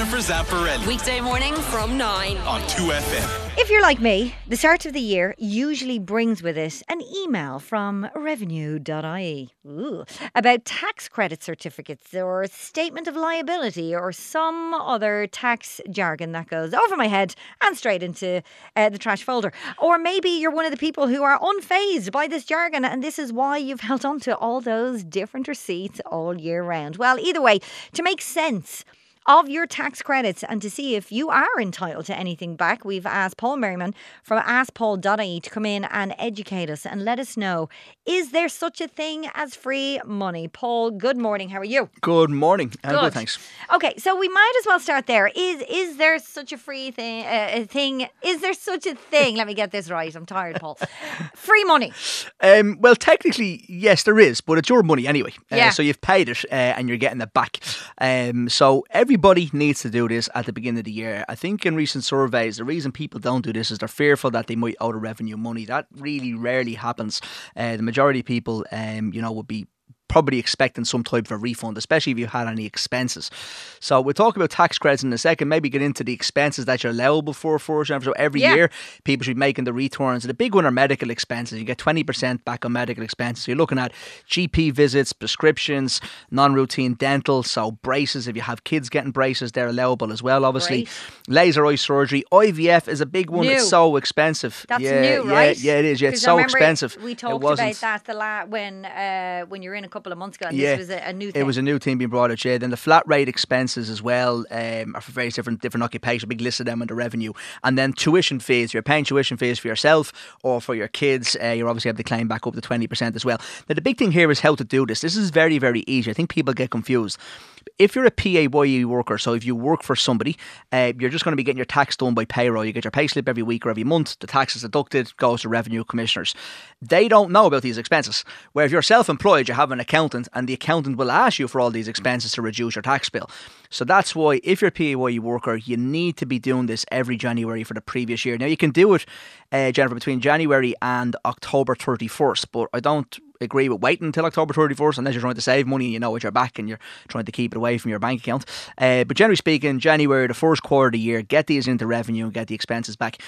Jennifer Zamparelli Weekday morning from 9. on 2FM. If you're like me, the start of the year usually brings with it an email from revenue.ie ooh, about tax credit certificates or statement of liability or some other tax jargon that goes over my head and straight into uh, the trash folder. Or maybe you're one of the people who are unfazed by this jargon and this is why you've held on to all those different receipts all year round. Well, either way, to make sense of your tax credits and to see if you are entitled to anything back. We've asked Paul Merriman from askpaul.ie to come in and educate us and let us know is there such a thing as free money? Paul, good morning. How are you? Good morning. Good. good, thanks. Okay, so we might as well start there. Is is there such a free thing? Uh, thing? Is there such a thing? Let me get this right. I'm tired, Paul. free money. Um, well, technically, yes, there is, but it's your money anyway. Uh, Yeah. So you've paid it uh, and you're getting it back. Um, so everybody needs to do this at the beginning of the year. I think in recent surveys, the reason people don't do this is they're fearful that they might owe the revenue money. That really rarely happens. Uh, the majority of people, um, you know, would be probably expecting some type of a refund, especially if you had any expenses. So we'll talk about tax credits in a second. Maybe get into the expenses that you're allowable for first. So every Yeah. year, people should be making the returns. The big one are medical expenses. You get twenty percent back on medical expenses. So you're looking at GP visits, prescriptions, non-routine dental. So braces. If you have kids getting braces, they're allowable as well. Obviously, laser eye surgery, IVF is a big one. New. It's so expensive. That's yeah, new, right? Yeah, it is. Yeah, it's so expensive. We talked about that the la- when uh, when you were in a couple of months ago, and Yeah, this was a, a new thing. It was a new thing being brought out. Yeah. Then the flat rate expenses as well um, are for various different different occupations. Big list of them under revenue, and then tuition fees. You're paying tuition fees for yourself or for your kids. Uh, you obviously have to claim back up to twenty percent as well. Now the big thing here is how to do this. This is very very easy. I think people get confused. If you're a PAYE worker, so if you work for somebody, uh, you're just going to be getting your tax done by payroll. You get your pay slip every week or every month. The tax is deducted, goes to revenue commissioners. They don't know about these expenses. Where if you're self-employed, you have an accountant, and the accountant will ask you for all these expenses to reduce your tax bill. So that's why, if you're a PAYE worker, you need to be doing this every January for the previous year. Now you can do it, uh, Jennifer, between January and October 31st, but I don't agree with waiting until October 31st unless you're trying to save money and you know what you're back and you're trying to keep it away from your bank account. Uh, but generally speaking, January, the first quarter of the year, get these into revenue and get the expenses back.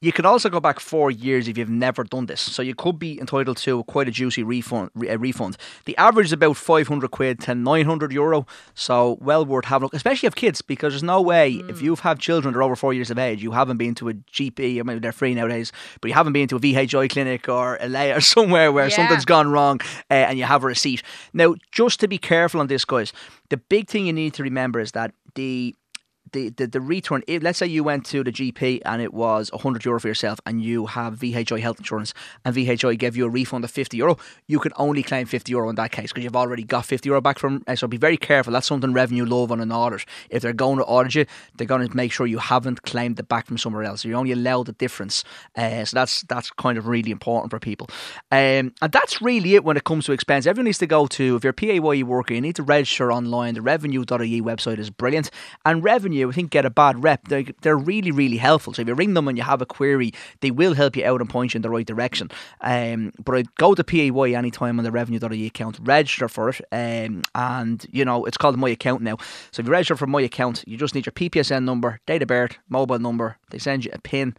You can also go back four years if you've never done this, so you could be entitled to quite a juicy refund. Re- uh, refund. The average is about five hundred quid to nine hundred euro, so well worth having a look, especially if kids, because there's no way if you have had children that are over four years of age, you haven't been to a GP. I mean, they're free nowadays, but you haven't been to a VHI clinic or a lay or somewhere where Yeah. something's gone wrong uh, and you have a receipt. Now, just to be careful on this, guys, the big thing you need to remember is that the the, the, the return, if, let's say you went to the GP and it was 100 euro for yourself and you have VHI health insurance and VHI gave you a refund of 50 euro, you can only claim 50 euro in that case because you've already got 50 euro back from. So be very careful. That's something revenue love on an audit. If they're going to audit you, they're going to make sure you haven't claimed it back from somewhere else. You're only allowed the difference. Uh, so that's that's kind of really important for people. Um, and that's really it when it comes to expense. Everyone needs to go to, if you're PAYE worker, you need to register online. The revenue.ie website is brilliant. And revenue, I think, get a bad rep. They're, they're really, really helpful. So if you ring them and you have a query, they will help you out and point you in the right direction. Um, but I go to PAYE anytime on the revenue.ie account, register for it. Um, and, you know, it's called My Account now. So if you register for My Account, you just need your PPSN number, date of birth, mobile number. They send you a PIN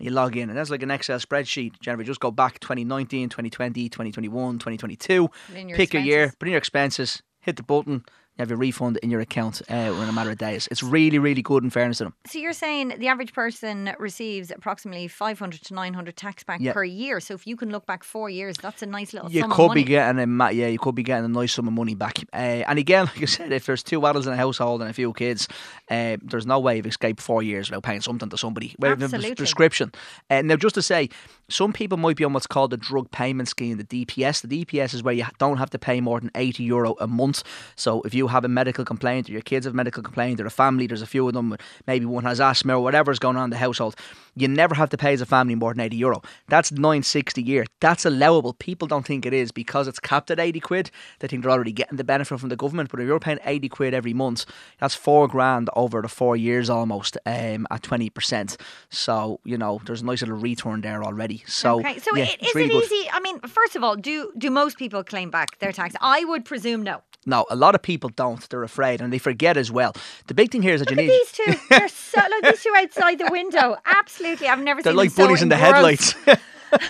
you log in and that's like an excel spreadsheet generally just go back 2019 2020 2021 2022 Put in your pick a year expenses. put in your expenses hit the button you have your refund in your account uh, in a matter of days it's really really good in fairness to them So you're saying the average person receives approximately 500 to 900 tax back Yeah. per year. So if you can look back four years, that's a nice little you could be getting a ma- yeah you could be getting a nice sum of money back uh, and again like I said if there's two adults in a household and a few kids uh, there's no way you've escaped four years without paying something to somebody Well, the Absolutely. prescription. Uh, now just to say some people might be on what's called the drug payment scheme the DPS the DPS is where you don't have to pay more than 80 euro a month. So if you have a medical complaint or your kids have a medical complaint or a family there's a few of them maybe one has asthma or whatever's going on in the household you never have to pay as a family more than 80 euro. That's 960 a year. That's allowable. People don't think it is because it's capped at 80 quid. They think they're already getting the benefit from the government but if you're paying 80 quid every month that's four grand over the four years almost um, at 20% so you know there's a nice little return there already so Okay, so yeah, it's is really it good. easy? I mean, first of all, do do most people claim back their tax? I would presume no. No, a lot of people don't. They're afraid and they forget as well. The big thing here is that Look you at need. these two. They're so like these two outside the window. Absolutely, I've never seen it. They're like them so in the headlights.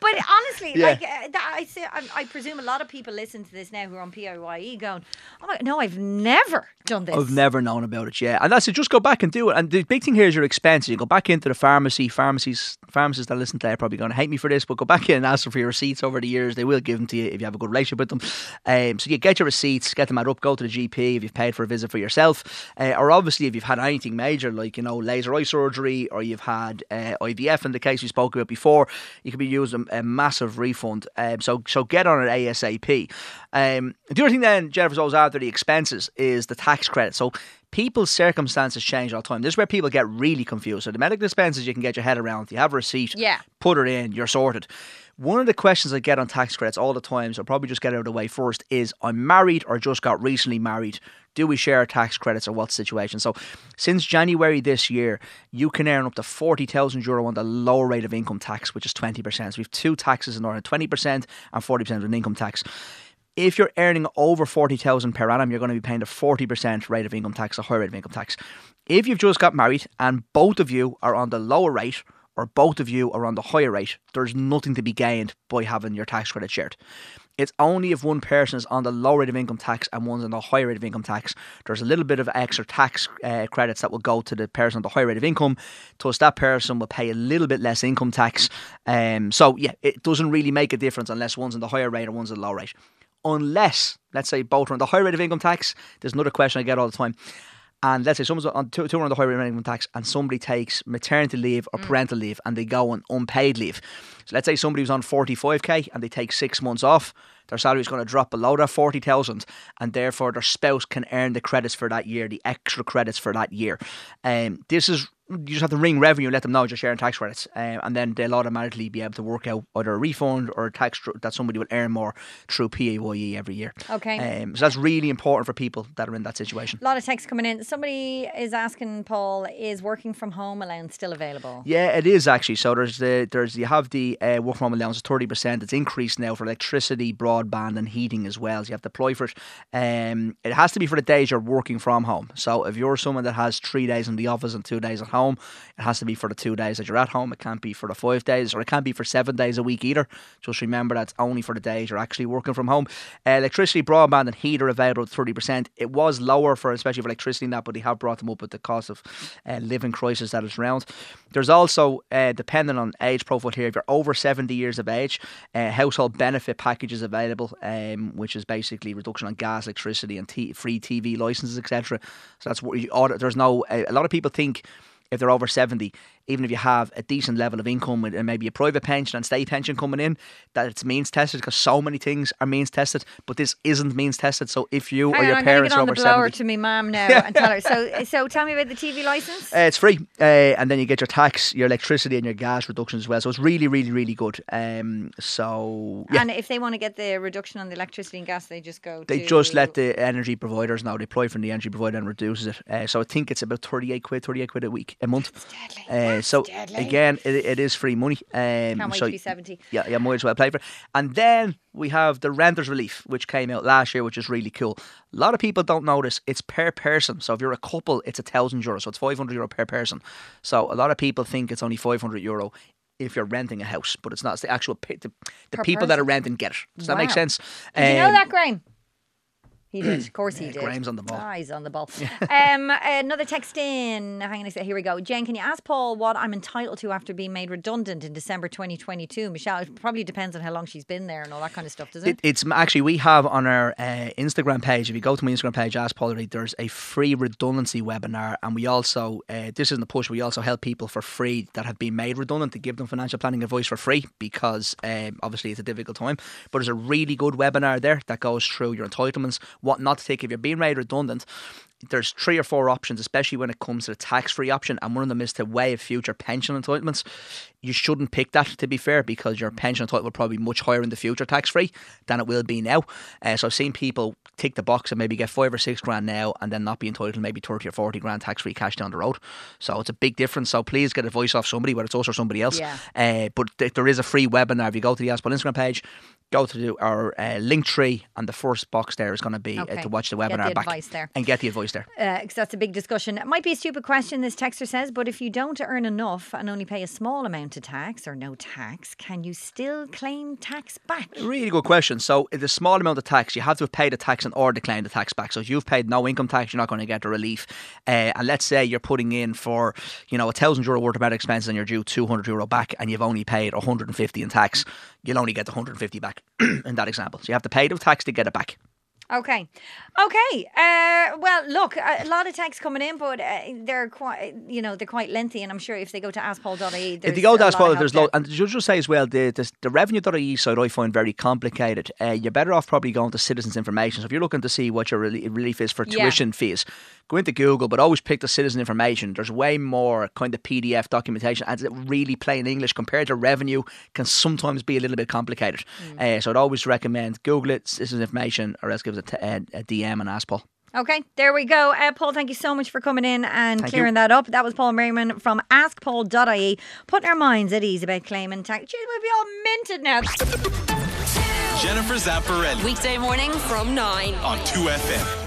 But honestly, Yeah. like uh, that, I say, I, I presume a lot of people listen to this now who are on PAYE going, "Oh my, no, I've never done this." I've never known about it, yeah. And that's it, just go back and do it. And the big thing here is your expenses. You go back into the pharmacy, pharmacies, pharmacists that listen to it are probably going to hate me for this, but go back in and ask them for your receipts over the years. They will give them to you if you have a good relationship with them. Um, so you get your receipts, get them add up, go to the GP if you've paid for a visit for yourself. Uh, or obviously if you've had anything major like, you know, laser eye surgery or you've had uh, IVF in the case we spoke about before, you could be using a massive refund. Um, so so get on it ASAP. Um, the other thing then, Jennifer's always after the expenses is the tax credit. So people's circumstances change all the time. This is where people get really confused. So the medical expenses you can get your head around. You have a receipt, Yeah. put it in, you're sorted. One of the questions I get on tax credits all the time, so I'll probably just get out of the way first, is I'm married or just got recently married. Do we share tax credits or what situation? So since January this year, you can earn up to 40,000 euro on the lower rate of income tax, which is 20%. So we have two taxes in Ireland, 20% and 40% of income tax. If you're earning over 40,000 per annum, you're going to be paying a 40% rate of income tax, a higher rate of income tax. If you've just got married and both of you are on the lower rate or both of you are on the higher rate, there's nothing to be gained by having your tax credit shared. It's only if one person is on the low rate of income tax and one's on the high rate of income tax, there's a little bit of extra tax uh, credits that will go to the person on the high rate of income. Thus, that person will pay a little bit less income tax. Um, so, yeah, it doesn't really make a difference unless one's on the higher rate or one's on the low rate. Unless, let's say, both are on the high rate of income tax. There's another question I get all the time. And let's say someone's on two, two are on the high rate of income tax, and somebody takes maternity leave or parental leave, and they go on unpaid leave. So let's say somebody was on 45k and they take six months off. Their salary is going to drop below that 40,000, and therefore their spouse can earn the credits for that year, the extra credits for that year. Um, this is you just have to ring revenue and let them know you're sharing tax credits, um, and then they'll automatically be able to work out either a refund or a tax tr- that somebody will earn more through PAYE every year. Okay. Um, so that's really important for people that are in that situation. A lot of texts coming in. Somebody is asking Paul, is working from home allowance still available? Yeah, it is actually. So there's the there's you have the uh, work from home allowance thirty percent. It's increased now for electricity, broadband, and heating as well. So you have to apply for it. Um, it has to be for the days you're working from home. So if you're someone that has three days in the office and two days at home, it has to be for the two days that you're at home. It can't be for the five days, or it can't be for seven days a week either. Just remember that's only for the days you're actually working from home. Uh, electricity, broadband, and heat are available at thirty percent. It was lower for especially for electricity and that, but they have brought them up with the cost of uh, living crisis that is around. There's also, uh, depending on age profile here, if you're over 70 years of age, uh, household benefit packages available, um, which is basically reduction on gas, electricity, and t- free TV licenses, etc. So that's what you order. There's no. A lot of people think if they're over 70, even if you have a decent level of income and maybe a private pension and state pension coming in, that it's means tested because so many things are means tested, but this isn't means tested. So if you Hang or on, your I'm to parents get are on the blower 70, to me mum now and tell her. So, so tell me about the TV license. Uh, it's free, uh, and then you get your tax, your electricity, and your gas reduction as well. So it's really, really, really good. Um, so yeah, And if they want to get the reduction on the electricity and gas, they just go. they just let the energy providers know. They apply from the energy provider and reduces it. Uh, so I think it's about thirty-eight quid, thirty-eight quid a week, a month. deadly. Uh, so deadly. again, it, it is free money. Um, Can't wait so to be seventy. yeah, yeah, might as well play for it. And then we have the renters relief, which came out last year, which is really cool. A lot of people don't notice it's per person. So if you're a couple, it's a thousand euro, so it's five hundred euro per person. So a lot of people think it's only five hundred euro if you're renting a house, but it's not. It's the actual the, the people that are renting get it. Does that make sense? Did you know Um, that, Graham? He did. Of course he Yeah, did. Graham's on the ball. Ah, he's on the ball. um, another text in. Hang on a second. Here we go. Jen, can you ask Paul what I'm entitled to after being made redundant in December 2022? Michelle, it probably depends on how long she's been there and all that kind of stuff, doesn't it? It, it's actually we have on our uh, Instagram page. If you go to my Instagram page, Ask Paul Reid, there's a free redundancy webinar, and we also uh, this isn't the push. We also help people for free that have been made redundant to give them financial planning advice for free because um, obviously it's a difficult time. But there's a really good webinar there that goes through your entitlements, what not to take if you're being made redundant. There's three or four options, especially when it comes to the tax free option, and one of them is to waive future pension entitlements. You shouldn't pick that, to be fair, because your pension entitlement will probably be much higher in the future tax free than it will be now. Uh, so I've seen people tick the box and maybe get five or six grand now and then not be entitled to maybe 30 or 40 grand tax free cash down the road. So it's a big difference. So please get advice off somebody, whether it's us or somebody else. Yeah. Uh, but th- there is a free webinar. If you go to the Ask Paul Instagram page, go to our uh, link tree, and the first box there is going to be Okay. uh, to watch the Get webinar the back there. and get the advice because that's a big discussion. It might be a stupid question, this texter says, but if you don't earn enough and only pay a small amount of tax or no tax, can you still claim tax back? Really good question. So, if the small amount of tax, you have to have paid the tax in order to claim the tax back. So, if you've paid no income tax, you're not going to get the relief. Uh, and let's say you're putting in for, you know, a thousand euro worth of medical expenses and you're due 200 euro back and you've only paid 150 in tax, you'll only get the 150 back in that example. So, you have to pay the tax to get it back. Okay. Okay. Uh, well, look, a lot of texts coming in, but uh, they're quite, you know, they're quite lengthy. And I'm sure if they go to askpaul.ie, If you go to lot of Ask Paul, help there's there. loads. And the judge will say as well, the, the, the revenue.ie side I find very complicated. Uh, you're better off probably going to citizens information. So if you're looking to see what your reli- relief is for Yeah. tuition fees, go into Google, but always pick the citizen information. There's way more kind of PDF documentation and really plain English compared to revenue can sometimes be a little bit complicated. Mm. Uh, so I'd always recommend Google it, citizen information, or else give us a, t- a, a DM and ask Paul. Okay, there we go. Uh, Paul, thank you so much for coming in and Thank clearing you. that up. That was Paul Merriman from askpaul.ie, putting our minds at ease about claiming tax. Gee, we'll be all minted now. Jennifer Zamparelli Weekday morning from 9. on 2FM.